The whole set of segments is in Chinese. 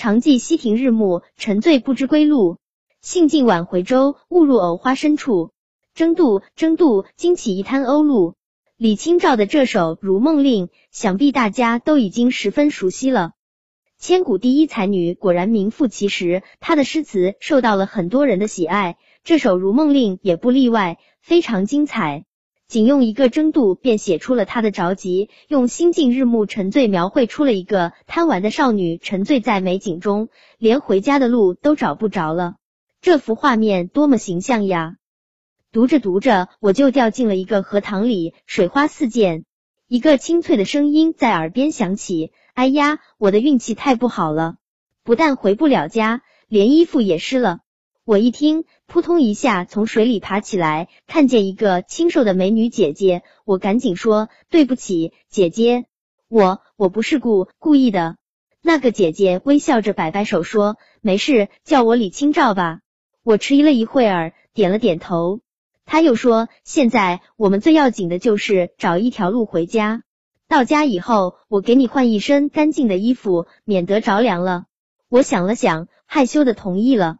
常记溪亭日暮，沉醉不知归路。兴尽晚回舟，误入藕花深处。争渡，争渡，惊起一滩鸥鹭。李清照的这首《如梦令》，想必大家都已经十分熟悉了。千古第一才女，果然名副其实。她的诗词受到了很多人的喜爱，这首《如梦令》也不例外，非常精彩。仅用一个争渡，便写出了他的着急；用心境日暮沉醉，描绘出了一个贪玩的少女沉醉在美景中，连回家的路都找不着了。这幅画面多么形象呀！读着读着，我就掉进了一个荷塘里，水花四溅。一个清脆的声音在耳边响起：“哎呀，我的运气太不好了，不但回不了家，连衣服也湿了。”我一听，扑通一下从水里爬起来，看见一个清瘦的美女姐姐，我赶紧说：“对不起，姐姐，我我不是故故意的。”那个姐姐微笑着摆摆手说：“没事，叫我李清照吧。”我迟疑了一会儿，点了点头。他又说：“现在我们最要紧的就是找一条路回家。到家以后，我给你换一身干净的衣服，免得着凉了。”我想了想，害羞的同意了。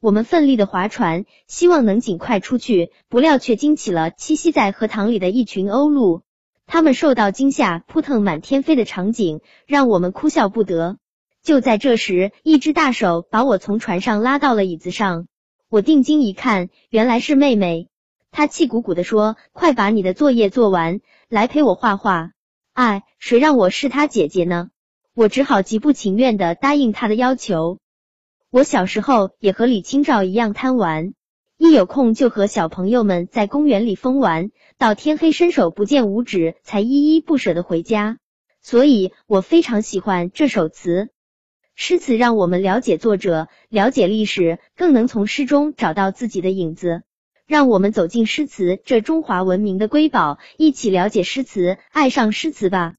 我们奋力的划船，希望能尽快出去，不料却惊起了栖息在荷塘里的一群鸥鹭。它们受到惊吓，扑腾满天飞的场景，让我们哭笑不得。就在这时，一只大手把我从船上拉到了椅子上。我定睛一看，原来是妹妹。她气鼓鼓的说：“快把你的作业做完，来陪我画画。”哎，谁让我是她姐姐呢？我只好极不情愿的答应她的要求。我小时候也和李清照一样贪玩，一有空就和小朋友们在公园里疯玩，到天黑伸手不见五指，才依依不舍的回家。所以我非常喜欢这首词。诗词让我们了解作者，了解历史，更能从诗中找到自己的影子。让我们走进诗词这中华文明的瑰宝，一起了解诗词，爱上诗词吧。